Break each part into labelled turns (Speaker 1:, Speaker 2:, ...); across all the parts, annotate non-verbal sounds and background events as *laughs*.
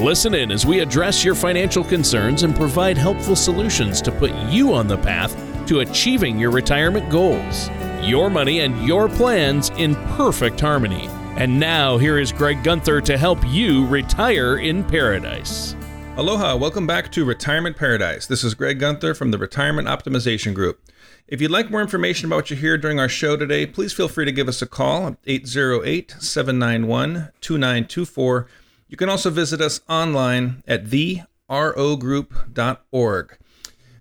Speaker 1: Listen in as we address your financial concerns and provide helpful solutions to put you on the path to achieving your retirement goals. Your money and your plans in perfect harmony. And now, here is Greg Gunther to help you retire in paradise.
Speaker 2: Aloha, welcome back to Retirement Paradise. This is Greg Gunther from the Retirement Optimization Group. If you'd like more information about what you hear during our show today, please feel free to give us a call at 808 791 2924 you can also visit us online at therogroup.org.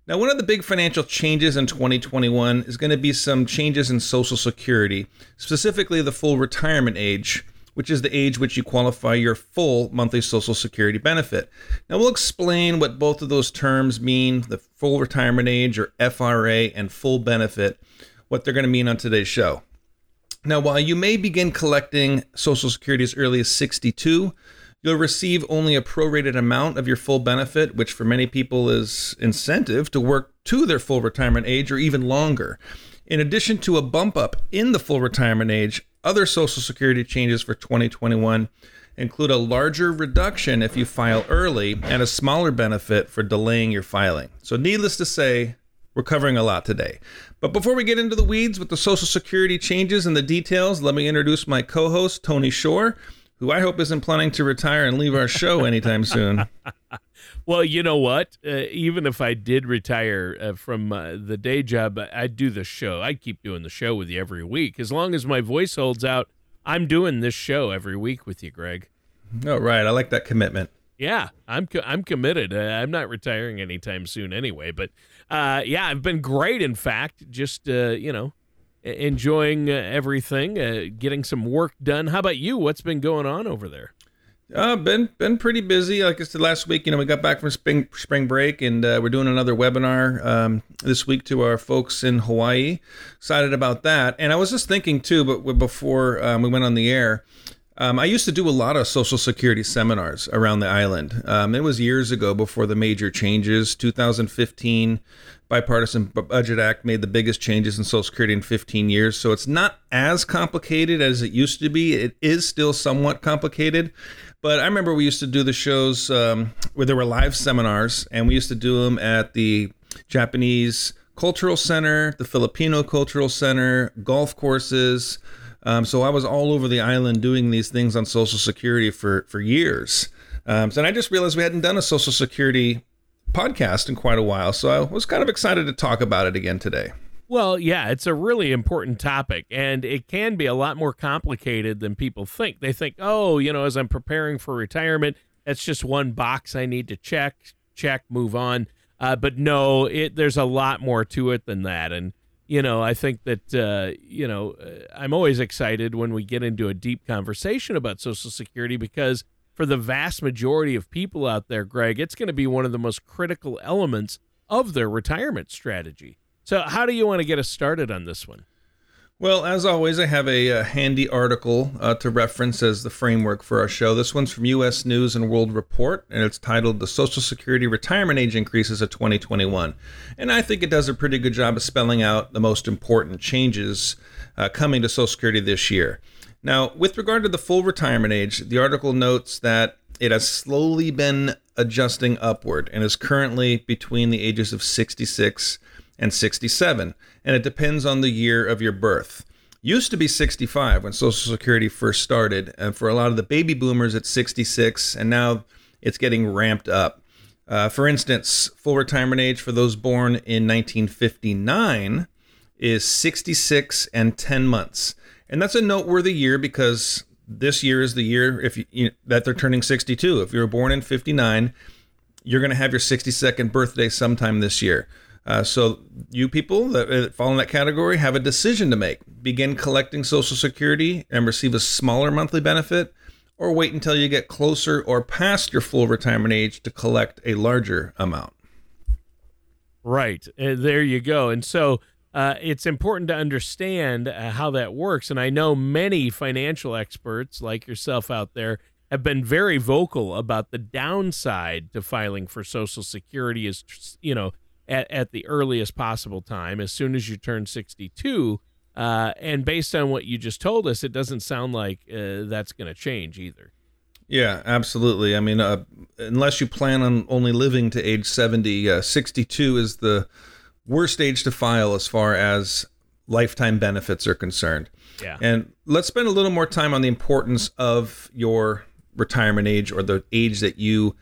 Speaker 2: Now, one of the big financial changes in 2021 is going to be some changes in Social Security, specifically the full retirement age, which is the age which you qualify your full monthly Social Security benefit. Now, we'll explain what both of those terms mean the full retirement age or FRA and full benefit, what they're going to mean on today's show. Now, while you may begin collecting Social Security as early as 62, You'll receive only a prorated amount of your full benefit, which for many people is incentive to work to their full retirement age or even longer. In addition to a bump up in the full retirement age, other Social Security changes for 2021 include a larger reduction if you file early and a smaller benefit for delaying your filing. So, needless to say, we're covering a lot today. But before we get into the weeds with the Social Security changes and the details, let me introduce my co host, Tony Shore who I hope isn't planning to retire and leave our show anytime soon. *laughs*
Speaker 1: well, you know what? Uh, even if I did retire uh, from uh, the day job, I'd do the show. I'd keep doing the show with you every week. As long as my voice holds out, I'm doing this show every week with you, Greg.
Speaker 2: Oh, right. I like that commitment.
Speaker 1: Yeah, I'm co- I'm committed. Uh, I'm not retiring anytime soon anyway. But uh, yeah, I've been great. In fact, just uh, you know, enjoying uh, everything, uh, getting some work done. How about you? What's been going on over there?
Speaker 2: Uh, been been pretty busy. Like I said last week, you know, we got back from spring spring break, and uh, we're doing another webinar um, this week to our folks in Hawaii. Excited about that. And I was just thinking too, but before um, we went on the air, um, I used to do a lot of Social Security seminars around the island. Um, it was years ago before the major changes. 2015, bipartisan budget act made the biggest changes in Social Security in 15 years. So it's not as complicated as it used to be. It is still somewhat complicated. But I remember we used to do the shows um, where there were live seminars, and we used to do them at the Japanese Cultural Center, the Filipino Cultural Center, golf courses. Um, so I was all over the island doing these things on Social Security for for years. Um, so I just realized we hadn't done a Social Security podcast in quite a while, so I was kind of excited to talk about it again today.
Speaker 1: Well, yeah, it's a really important topic, and it can be a lot more complicated than people think. They think, oh, you know, as I'm preparing for retirement, that's just one box I need to check, check, move on. Uh, but no, it there's a lot more to it than that, and you know, I think that uh, you know, uh, I'm always excited when we get into a deep conversation about Social Security because for the vast majority of people out there, Greg, it's going to be one of the most critical elements of their retirement strategy. So, how do you want to get us started on this one?
Speaker 2: Well, as always, I have a, a handy article uh, to reference as the framework for our show. This one's from U.S. News and World Report, and it's titled "The Social Security Retirement Age Increases of 2021." And I think it does a pretty good job of spelling out the most important changes uh, coming to Social Security this year. Now, with regard to the full retirement age, the article notes that it has slowly been adjusting upward and is currently between the ages of 66 and 67, and it depends on the year of your birth. Used to be 65 when Social Security first started, and for a lot of the baby boomers, it's 66, and now it's getting ramped up. Uh, for instance, full retirement age for those born in 1959 is 66 and 10 months and that's a noteworthy year because this year is the year if you, you that they're turning 62. If you were born in 59, you're going to have your 62nd birthday sometime this year. Uh, so you people that fall in that category have a decision to make: begin collecting Social Security and receive a smaller monthly benefit, or wait until you get closer or past your full retirement age to collect a larger amount.
Speaker 1: Right. Uh, there you go. And so uh, it's important to understand uh, how that works. And I know many financial experts like yourself out there have been very vocal about the downside to filing for Social Security is, you know, at, at the earliest possible time, as soon as you turn 62. Uh, and based on what you just told us, it doesn't sound like uh, that's going to change either.
Speaker 2: Yeah, absolutely. I mean, uh, unless you plan on only living to age 70, uh, 62 is the worst age to file as far as lifetime benefits are concerned.
Speaker 1: Yeah.
Speaker 2: And let's spend a little more time on the importance of your retirement age or the age that you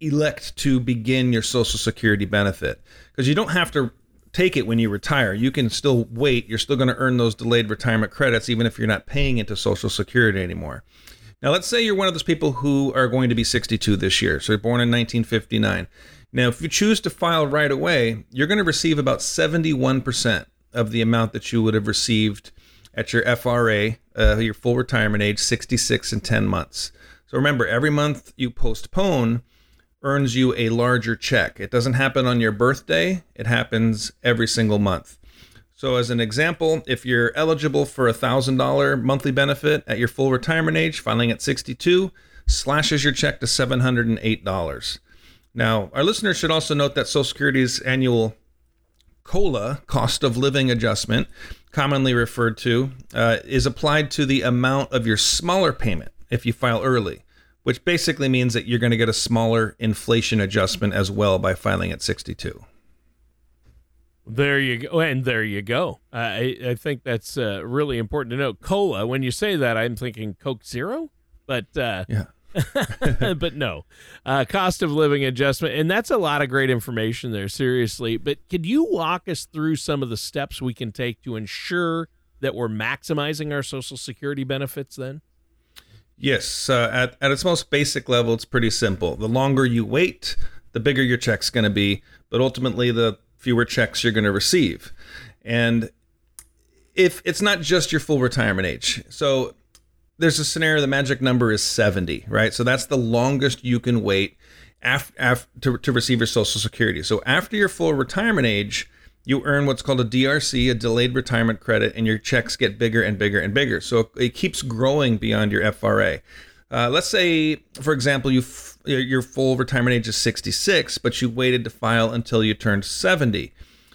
Speaker 2: elect to begin your Social Security benefit. Because you don't have to take it when you retire. You can still wait. You're still going to earn those delayed retirement credits, even if you're not paying into Social Security anymore. Now, let's say you're one of those people who are going to be 62 this year. So you're born in 1959. Now, if you choose to file right away, you're going to receive about 71% of the amount that you would have received at your FRA, uh, your full retirement age, 66 and 10 months. So remember, every month you postpone earns you a larger check. It doesn't happen on your birthday, it happens every single month. So, as an example, if you're eligible for a $1,000 monthly benefit at your full retirement age, filing at 62, slashes your check to $708. Now, our listeners should also note that Social Security's annual COLA, cost of living adjustment, commonly referred to, uh, is applied to the amount of your smaller payment if you file early, which basically means that you're going to get a smaller inflation adjustment as well by filing at 62.
Speaker 1: There you go, and there you go. Uh, I I think that's uh, really important to note. Cola. When you say that, I'm thinking Coke Zero, but uh,
Speaker 2: yeah. *laughs*
Speaker 1: but no, uh, cost of living adjustment, and that's a lot of great information there. Seriously, but could you walk us through some of the steps we can take to ensure that we're maximizing our Social Security benefits? Then,
Speaker 2: yes. Uh, at at its most basic level, it's pretty simple. The longer you wait, the bigger your check's going to be, but ultimately, the fewer checks you're going to receive. And if it's not just your full retirement age, so there's a scenario the magic number is 70, right? So that's the longest you can wait after, after to, to receive your Social Security. So after your full retirement age, you earn what's called a DRC, a delayed retirement credit, and your checks get bigger and bigger and bigger. So it keeps growing beyond your FRA. Uh, let's say, for example, you f- your full retirement age is 66, but you waited to file until you turned 70.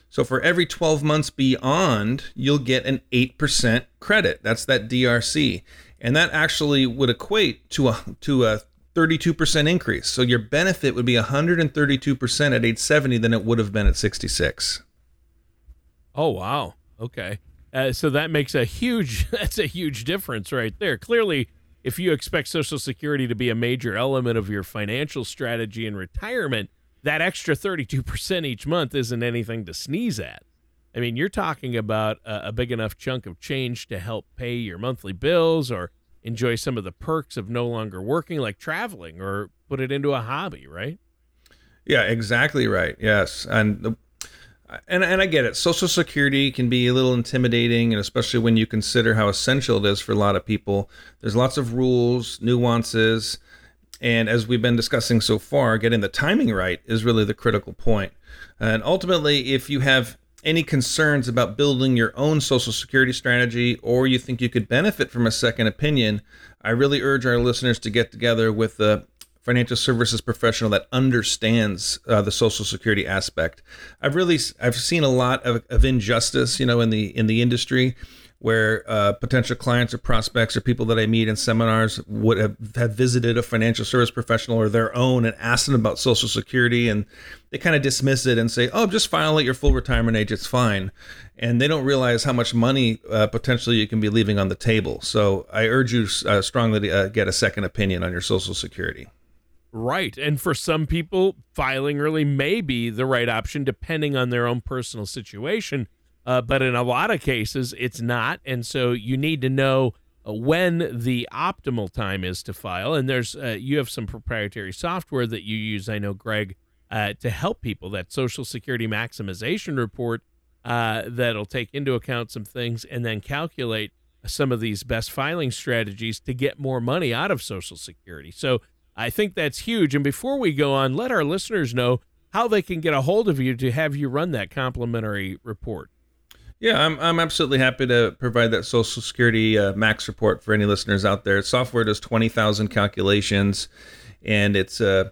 Speaker 2: So for every 12 months beyond, you'll get an 8% credit. That's that DRC. And that actually would equate to a to a 32% increase. So your benefit would be 132% at age 70 than it would have been at 66.
Speaker 1: Oh wow. Okay. Uh, so that makes a huge *laughs* that's a huge difference right there. Clearly if you expect Social Security to be a major element of your financial strategy in retirement, that extra 32% each month isn't anything to sneeze at. I mean, you're talking about a, a, big enough chunk of change to help pay your monthly bills or enjoy some of the perks of no longer working, like traveling or put it into a hobby, right?
Speaker 2: Yeah, exactly right. Yes. And the, and and I get it. Social Security can be a little intimidating, and especially when you consider how essential it is for a lot of people. There's lots of rules, nuances, and as we've been discussing so far, getting the timing right is really the critical point. And ultimately, if you have any concerns about building your own Social Security strategy, or you think you could benefit from a second opinion, I really urge our listeners to get together with a financial services professional that understands uh, the social security aspect. I've really I've seen a lot of, of injustice, you know, in the in the industry where uh, potential clients or prospects or people that I meet in seminars would have, have visited a financial service professional or their own and asked them about Social Security, and they kind of dismiss it and say, "Oh, just file at your full retirement age; it's fine." And they don't realize how much money uh, potentially you can be leaving on the table. So I urge you uh, strongly to uh, get a second opinion on your Social Security.
Speaker 1: Right. And for some people, filing early may be the right option depending on their own personal situation. Uh, but in a lot of cases, it's not. And so you need to know uh, when the optimal time is to file. And there's, uh, you have some proprietary software that you use, I know, Greg, uh, to help people. That Social Security maximization report uh, that'll take into account some things and then calculate some of these best filing strategies to get more money out of Social Security. So I think that's huge. And before we go on, let our listeners know how they can get a hold of you to have you run that complimentary report.
Speaker 2: Yeah, I'm, I'm absolutely happy to provide that Social Security uh, Max report for any listeners out there. Software does 20,000 calculations, and it's uh,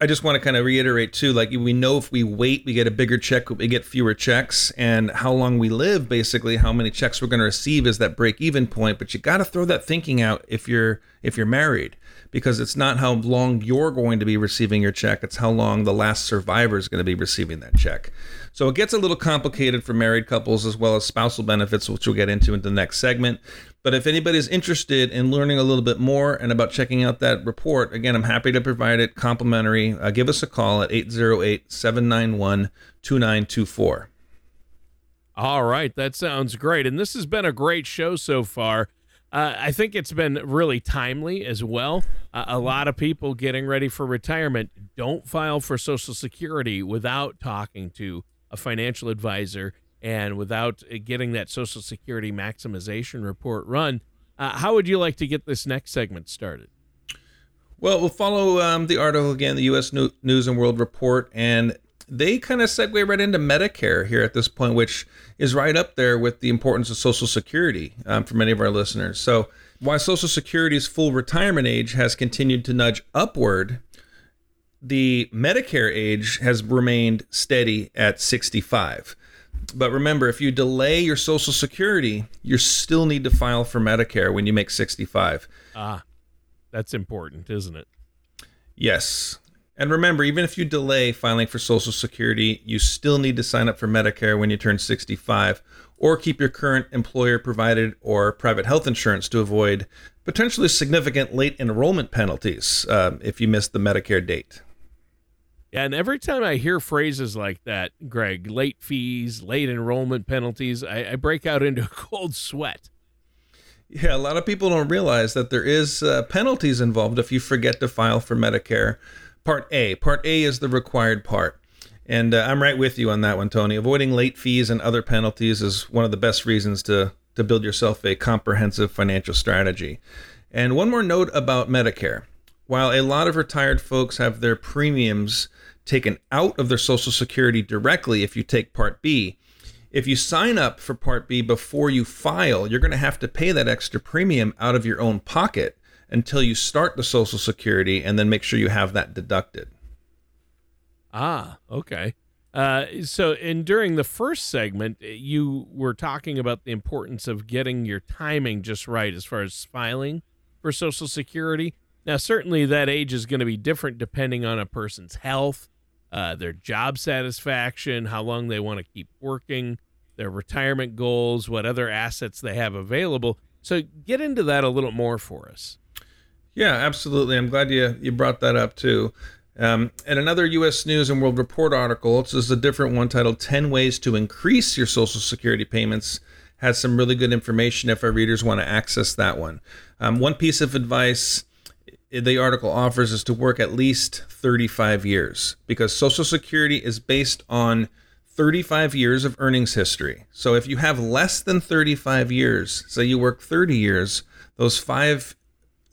Speaker 2: I just want to kind of reiterate too, like we know if we wait, we get a bigger check, we get fewer checks, and how long we live, basically, how many checks we're going to receive is that break even point. But you got to throw that thinking out if you're if you're married, because it's not how long you're going to be receiving your check; it's how long the last survivor is going to be receiving that check. So it gets a little complicated for married couples as well as spousal benefits, which we'll get into in the next segment. But if anybody's interested in learning a little bit more and about checking out that report, again, I'm happy to provide it complimentary. Uh, give us a call at 808 791 2924.
Speaker 1: All right, that sounds great. And this has been a great show so far. Uh, I think it's been really timely as well. Uh, a lot of people getting ready for retirement don't file for Social Security without talking to a financial advisor and without uh, getting that Social Security maximization report run. Uh, how would you like to get this next segment started?
Speaker 2: Well, we'll follow um, the article again, the U.S. News and World Report, and they kind of segue right into Medicare here at this point, which is right up there with the importance of Social Security um, for many of our listeners. So, while Social Security's full retirement age has continued to nudge upward, the Medicare age has remained steady at 65. But remember, if you delay your Social Security, you still need to file for Medicare when you make 65.
Speaker 1: Ah, that's important, isn't it?
Speaker 2: Yes. And remember, even if you delay filing for Social Security, you still need to sign up for Medicare when you turn 65 or keep your current employer provided or private health insurance to avoid potentially significant late enrollment penalties uh, if you miss the Medicare date.
Speaker 1: And every time I hear phrases like that, Greg, late fees, late enrollment penalties, I, I break out into a *laughs* cold sweat.
Speaker 2: Yeah, a lot of people don't realize that there is uh, penalties involved if you forget to file for Medicare Part A. Part A is the required part. And uh, I'm right with you on that one, Tony. Avoiding late fees and other penalties is one of the best reasons to, to build yourself a comprehensive financial strategy. And one more note about Medicare. While a lot of retired folks have their premiums taken out of their Social Security directly if you take Part B, if you sign up for Part B before you file, you're going to have to pay that extra premium out of your own pocket until you start the Social Security and then make sure you have that deducted.
Speaker 1: Ah, okay. Uh, so, in during the first segment, you were talking about the importance of getting your timing just right as far as filing for Social Security. Now, certainly that age is going to be different depending on a person's health, uh, their job satisfaction, how long they want to keep working, their retirement goals, what other assets they have available. So, get into that a little more for us.
Speaker 2: Yeah, absolutely. I'm glad you you brought that up too. Um, and another U.S. News and World Report article, this is a different one titled 10 Ways to Increase Your Social Security Payments, has some really good information if our readers want to access that one. Um, one piece of advice the article offers is to work at least 35 years because Social Security is based on 35 years of earnings history. So if you have less than 35 years, say you work 30 years, those five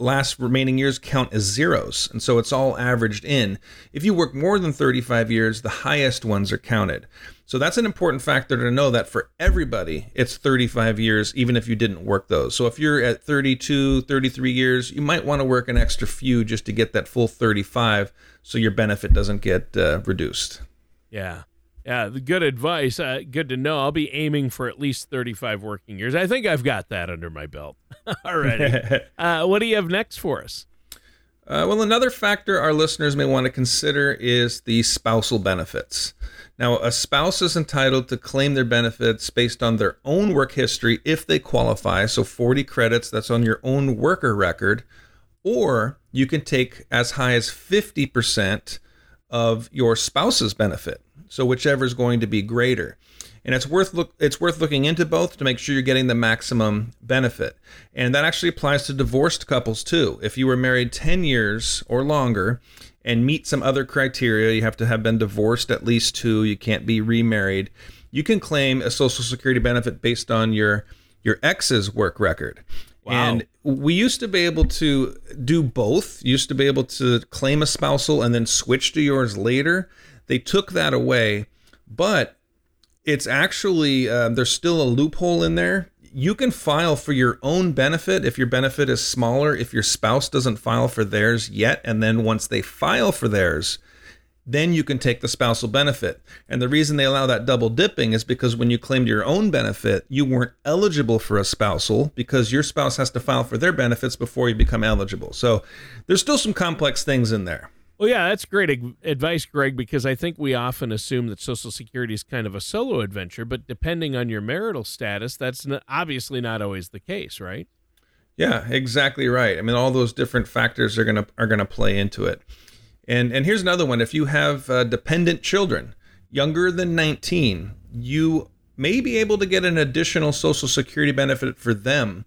Speaker 2: last remaining years count as zeros. And so it's all averaged in. If you work more than 35 years, the highest ones are counted. So that's an important factor to know that for everybody, it's 35 years, even if you didn't work those. So if you're at 32, 33 years, you might want to work an extra few just to get that full 35 so your benefit doesn't get uh, reduced.
Speaker 1: Yeah. Yeah, good advice. Uh, good to know. I'll be aiming for at least 35 working years. I think I've got that under my belt *laughs* already. *laughs* uh, what do you have next for us?
Speaker 2: Uh, well, another factor our listeners may want to consider is the spousal benefits. Now, a spouse is entitled to claim their benefits based on their own work history if they qualify. So, 40 credits, that's on your own worker record. Or you can take as high as 50% of your spouse's benefit. So whichever is going to be greater. And it's worth look it's worth looking into both to make sure you're getting the maximum benefit. And that actually applies to divorced couples too. If you were married 10 years or longer and meet some other criteria, you have to have been divorced at least two, you can't be remarried, you can claim a social security benefit based on your your ex's work record. Wow. And we used to be able to do both. Used to be able to claim a spousal and then switch to yours later. They took that away, but it's actually uh, there's still a loophole in there. You can file for your own benefit if your benefit is smaller, if your spouse doesn't file for theirs yet. And then once they file for theirs, then you can take the spousal benefit. And the reason they allow that double dipping is because when you claimed your own benefit, you weren't eligible for a spousal because your spouse has to file for their benefits before you become eligible. So there's still some complex things in there.
Speaker 1: Well, yeah, that's great advice, Greg, because I think we often assume that Social Security is kind of a solo adventure, but depending on your marital status, that's obviously not always the case, right?
Speaker 2: Yeah, exactly right. I mean, all those different factors are gonna are gonna play into it. And and here's another one: if you have uh, dependent children younger than 19, you may be able to get an additional Social Security benefit for them.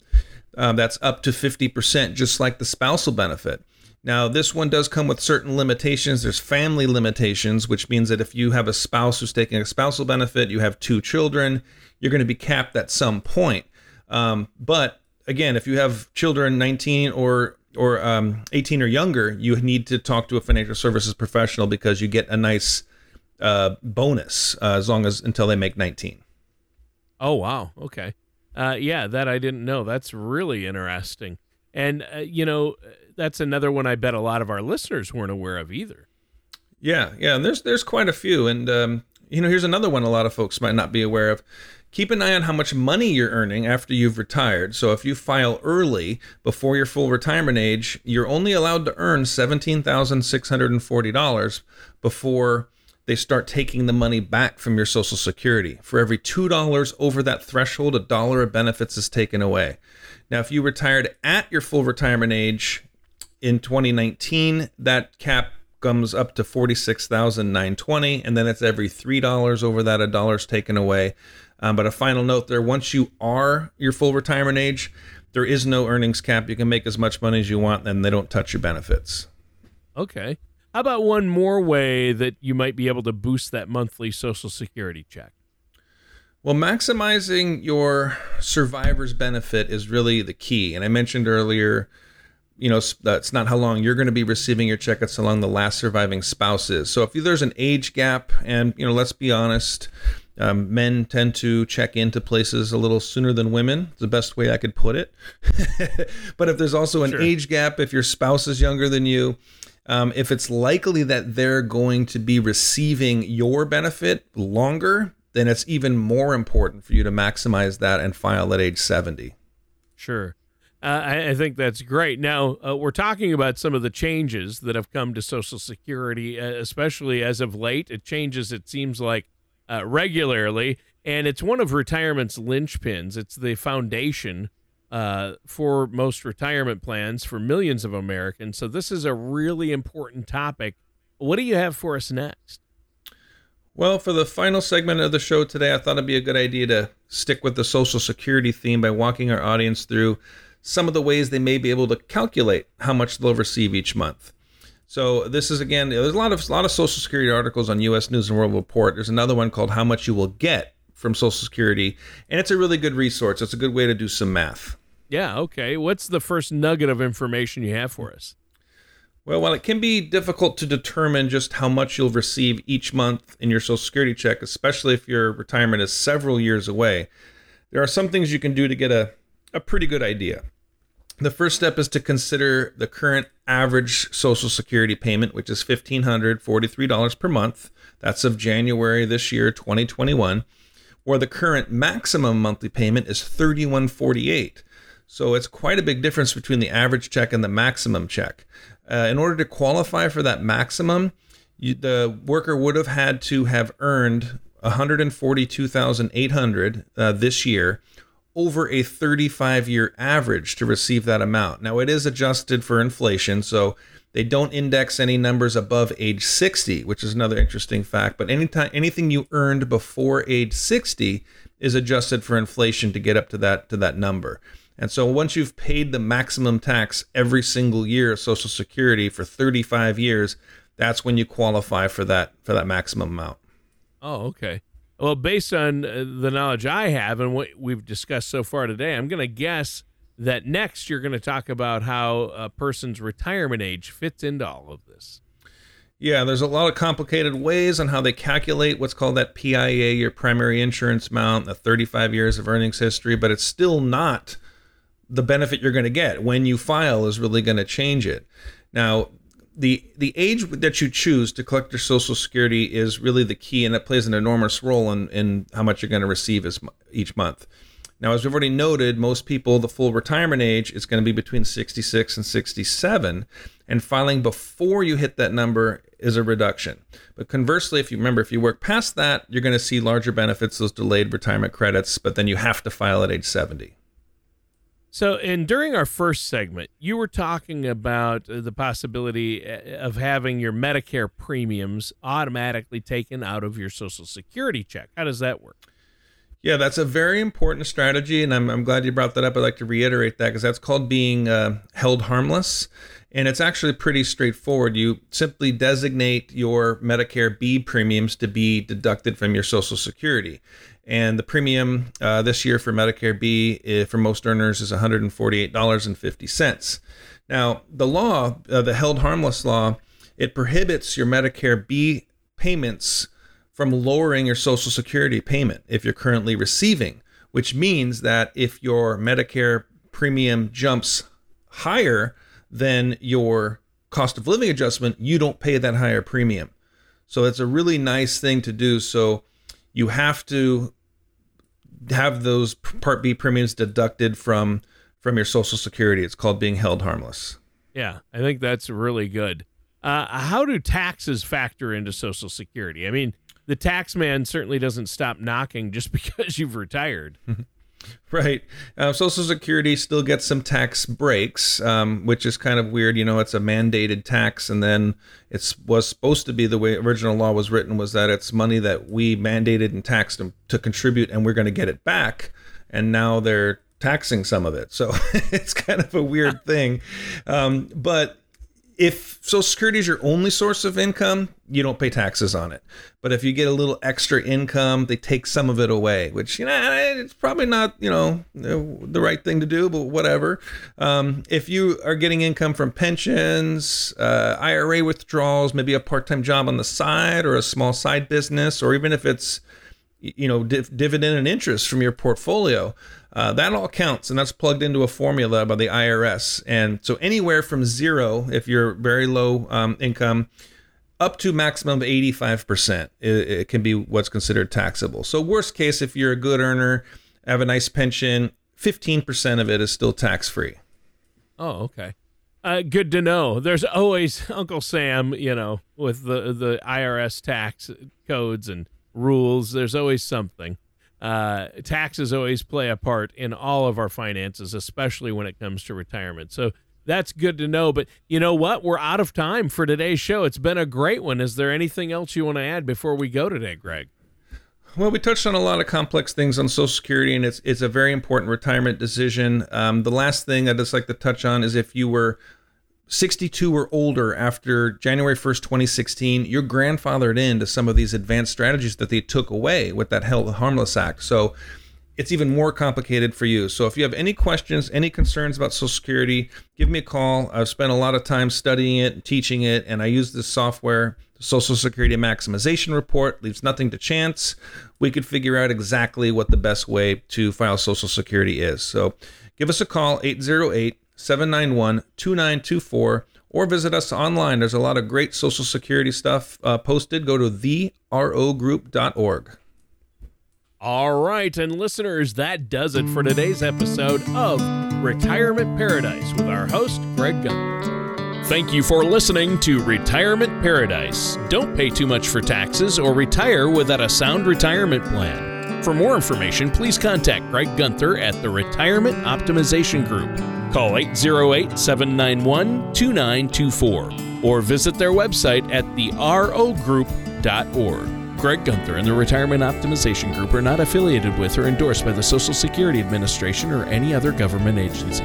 Speaker 2: Uh, that's up to 50%, just like the spousal benefit. Now, this one does come with certain limitations. There's family limitations, which means that if you have a spouse who's taking a spousal benefit, you have two children, you're going to be capped at some point. Um, but again, if you have children 19 or or um, 18 or younger, you need to talk to a financial services professional because you get a nice uh, bonus uh, as long as until they make 19.
Speaker 1: Oh wow, okay, uh, yeah, that I didn't know. That's really interesting, and uh, you know, that's another one I bet a lot of our listeners weren't aware of either.
Speaker 2: Yeah, yeah, and there's there's quite a few, and um, you know, here's another one a lot of folks might not be aware of. Keep an eye on how much money you're earning after you've retired. So if you file early before your full retirement age, you're only allowed to earn $17,640 before they start taking the money back from your Social Security. For every $2 over that threshold, a dollar of benefits is taken away. Now, if you retired at your full retirement age in 2019, that cap comes up to 46,920 and then it's every $3 over that a dollar's taken away. Um, but a final note there once you are your full retirement age, there is no earnings cap. You can make as much money as you want, and they don't touch your benefits.
Speaker 1: Okay. How about one more way that you might be able to boost that monthly Social Security check?
Speaker 2: Well, maximizing your survivor's benefit is really the key. And I mentioned earlier, you know, that's not how long you're going to be receiving your check, it's how long the last surviving spouse is. So if there's an age gap, and, you know, let's be honest, um, men tend to check into places a little sooner than women. It's the best way I could put it. *laughs* but if there's also an sure. age gap, if your spouse is younger than you, um, if it's likely that they're going to be receiving your benefit longer, then it's even more important for you to maximize that and file at age 70.
Speaker 1: Sure. Uh, I, I, think that's great. Now, uh, we're talking about some of the changes that have come to Social Security, uh, especially as of late. It changes, it seems like, uh, regularly, and it's one of retirement's linchpins. It's the foundation uh, for most retirement plans for millions of Americans. So this is a really important topic. What do you have for us next?
Speaker 2: Well, for the final segment of the show today, I thought it'd be a good idea to stick with the Social Security theme by walking our audience through some of the ways they may be able to calculate how much they'll receive each month. So this is again, there's a lot of a lot of Social Security articles on U.S. News and World Report. There's another one called "How Much You Will Get from Social Security," and it's a really good resource. It's a good way to do some math.
Speaker 1: Yeah. Okay. What's the first nugget of information you have for us?
Speaker 2: Well, while it can be difficult to determine just how much you'll receive each month in your Social Security check, especially if your retirement is several years away, there are some things you can do to get a, a pretty good idea. The first step is to consider the current average Social Security payment, which is $1,543 per month. That's of January this year, 2021. Or the current maximum monthly payment is 3148. So it's quite a big difference between the average check and the maximum check. Uh, in order to qualify for that maximum, you, the worker would have had to have earned 142,800 uh, this year over a 35 year average to receive that amount. Now, it is adjusted for inflation, so they don't index any numbers above age 60, which is another interesting fact. But anytime anything you earned before age 60 is adjusted for inflation to get up to that to that number. And so once you've paid the maximum tax every single year of Social Security for 35 years, that's when you qualify for that for that maximum amount.
Speaker 1: Oh, okay. Well, based on uh, the knowledge I have and what we've discussed so far today, I'm going to guess that next you're going to talk about how a person's retirement age fits into all of this.
Speaker 2: Yeah, there's a lot of complicated ways on how they calculate what's called that PIA, your primary insurance amount, the 35 years of earnings history, but it's still not the benefit you're going to get when you file is really going to change it. Now, the the age that you choose to collect your social security is really the key and it plays an enormous role in, in how much you're going to receive as, each month. Now, as we've already noted, most people, the full retirement age is going to be between 66 and 67, and filing before you hit that number is a reduction. But conversely, if you remember, if you work past that, you're going to see larger benefits, those delayed retirement credits, but then you have to file at age 70.
Speaker 1: So, and during our first segment, you were talking about the possibility uh, of having your Medicare premiums automatically taken out of your Social Security check. How does that work?
Speaker 2: Yeah, that's a very important strategy, and I'm, I'm glad you brought that up. I'd like to reiterate that because that's called being uh, held harmless. And it's actually pretty straightforward. You simply designate your Medicare B premiums to be deducted from your Social Security. And the premium uh, this year for Medicare B uh, for most earners is $148.50. Now, the law, uh, the held harmless law, it prohibits your Medicare B payments from lowering your Social Security payment if you're currently receiving, which means that if your Medicare premium jumps higher than your cost of living adjustment, you don't pay that higher premium. So it's a really nice thing to do. So you have to have those Part B premiums deducted from from your Social Security. It's called being held harmless.
Speaker 1: Yeah, I think that's really good. Uh, how do taxes factor into Social Security? I mean, the tax man certainly doesn't stop knocking just *laughs* because you've retired. *laughs*
Speaker 2: Right. Uh, Social Security still gets some tax breaks, um, which is kind of weird. You know, it's a mandated tax, and then it was supposed to be the way original law was written was that it's money that we mandated and taxed them to contribute, and we're going to get it back. And now they're taxing some of it, so *laughs* it's kind of a weird thing. Um, but if Social Security is your only source of income, you don't pay taxes on it. But if you get a little extra income, they take some of it away, which you know it's probably not you know the right thing to do, but whatever. Um, if you are getting income from pensions, uh, IRA withdrawals, maybe a part-time job on the side or a small side business, or even if it's you know div- dividend and interest from your portfolio uh, that all counts, and that's plugged into a formula by the IRS. And so, anywhere from zero, if you're very low um, income, up to maximum of 85%, it, it, can be what's considered taxable. So, worst case, if you're a good earner, have a nice pension, 15% of it is still tax free.
Speaker 1: Oh, okay. Uh, good to know. There's always *laughs* Uncle Sam, you know, with the the IRS tax codes and rules. There's always something uh, taxes always play a part in all of our finances, especially when it comes to retirement. So that's good to know. But you know what? We're out of time for today's show. It's been a great one. Is there anything else you want to add before we go today, Greg?
Speaker 2: Well, we touched on a lot of complex things on Social Security, and it's it's a very important retirement decision. Um, the last thing I'd just like to touch on is if you were 62 or older after January 1st, 2016, you're grandfathered into some of these advanced strategies that they took away with that Harmless Act. So it's even more complicated for you. So if you have any questions, any concerns about Social Security, give me a call. I've spent a lot of time studying it teaching it, and I use this software, the Social Security Maximization Report, leaves nothing to chance. We could figure out exactly what the best way to file Social Security is. So give us a call, 808 791 2924 or visit us online. There's a lot of great Social Security stuff uh, posted. Go to therogroup.org.
Speaker 1: All right, and listeners, that does it for today's episode of Retirement Paradise with our host, Greg Gunn. Thank you for listening to Retirement Paradise. Don't pay too much for taxes or retire without a sound retirement plan. For more information, please contact Greg Gunther at the Retirement Optimization Group. Call 808 791 2924 or visit their website at therogroup.org. Greg Gunther and the Retirement Optimization Group are not affiliated with or endorsed by the Social Security Administration or any other government agency.